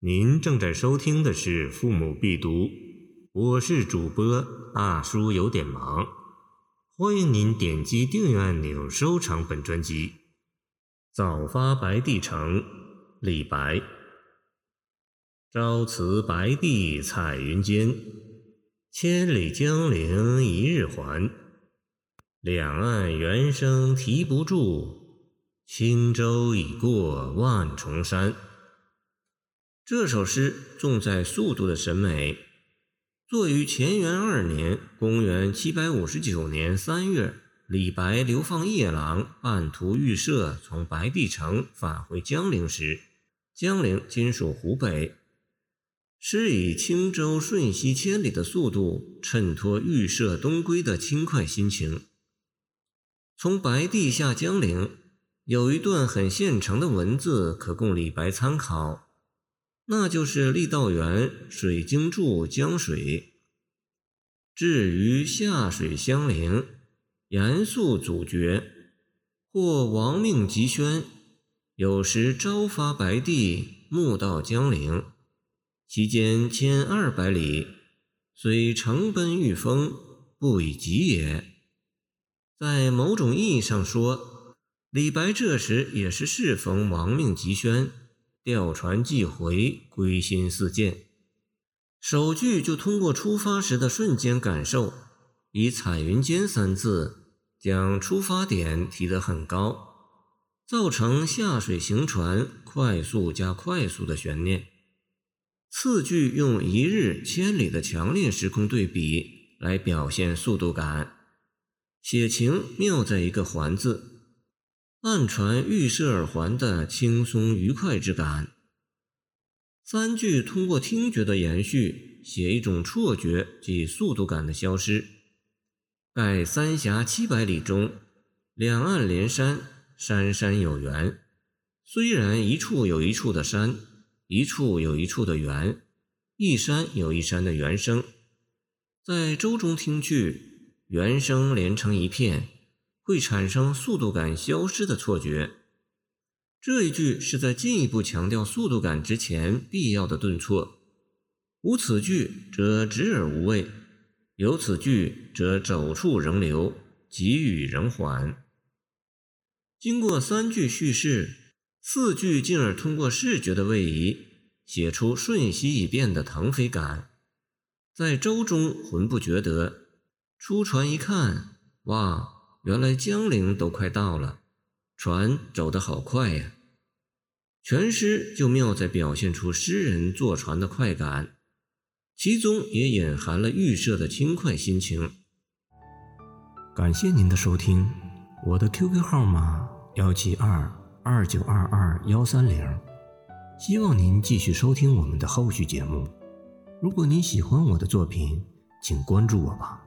您正在收听的是《父母必读》，我是主播大叔，有点忙。欢迎您点击订阅按钮，收藏本专辑。早发白帝城，李白。朝辞白帝彩云间，千里江陵一日还。两岸猿声啼不住，轻舟已过万重山。这首诗重在速度的审美，作于乾元二年（公元759年）三月，李白流放夜郎，半途遇赦，从白帝城返回江陵时，江陵今属湖北。诗以轻舟瞬息千里的速度，衬托预设东归的轻快心情。从白帝下江陵，有一段很现成的文字可供李白参考。那就是郦道元《水经注·江水》。至于下水相陵，严肃阻绝，或亡命急宣，有时朝发白帝，暮到江陵，其间千二百里，虽乘奔御风，不以疾也。在某种意义上说，李白这时也是适逢亡命急宣。调船寄回，归心似箭。首句就通过出发时的瞬间感受，以“彩云间”三字将出发点提得很高，造成下水行船快速加快速的悬念。次句用一日千里的强烈时空对比来表现速度感，写情妙在一个“还”字。暗传预设耳环的轻松愉快之感。三句通过听觉的延续，写一种错觉及速度感的消失。盖三峡七百里中，两岸连山，山山有缘。虽然一处有一处的山，一处有一处的缘，一山有一山的原声，在舟中听去，原声连成一片。会产生速度感消失的错觉。这一句是在进一步强调速度感之前必要的顿挫。无此句则直而无味，有此句则走处仍留，急语仍缓。经过三句叙事，四句进而通过视觉的位移，写出瞬息已变的腾飞感。在舟中浑不觉得，出船一看，哇！原来江陵都快到了，船走得好快呀！全诗就妙在表现出诗人坐船的快感，其中也隐含了预设的轻快心情。感谢您的收听，我的 QQ 号码幺七二二九二二幺三零，希望您继续收听我们的后续节目。如果您喜欢我的作品，请关注我吧。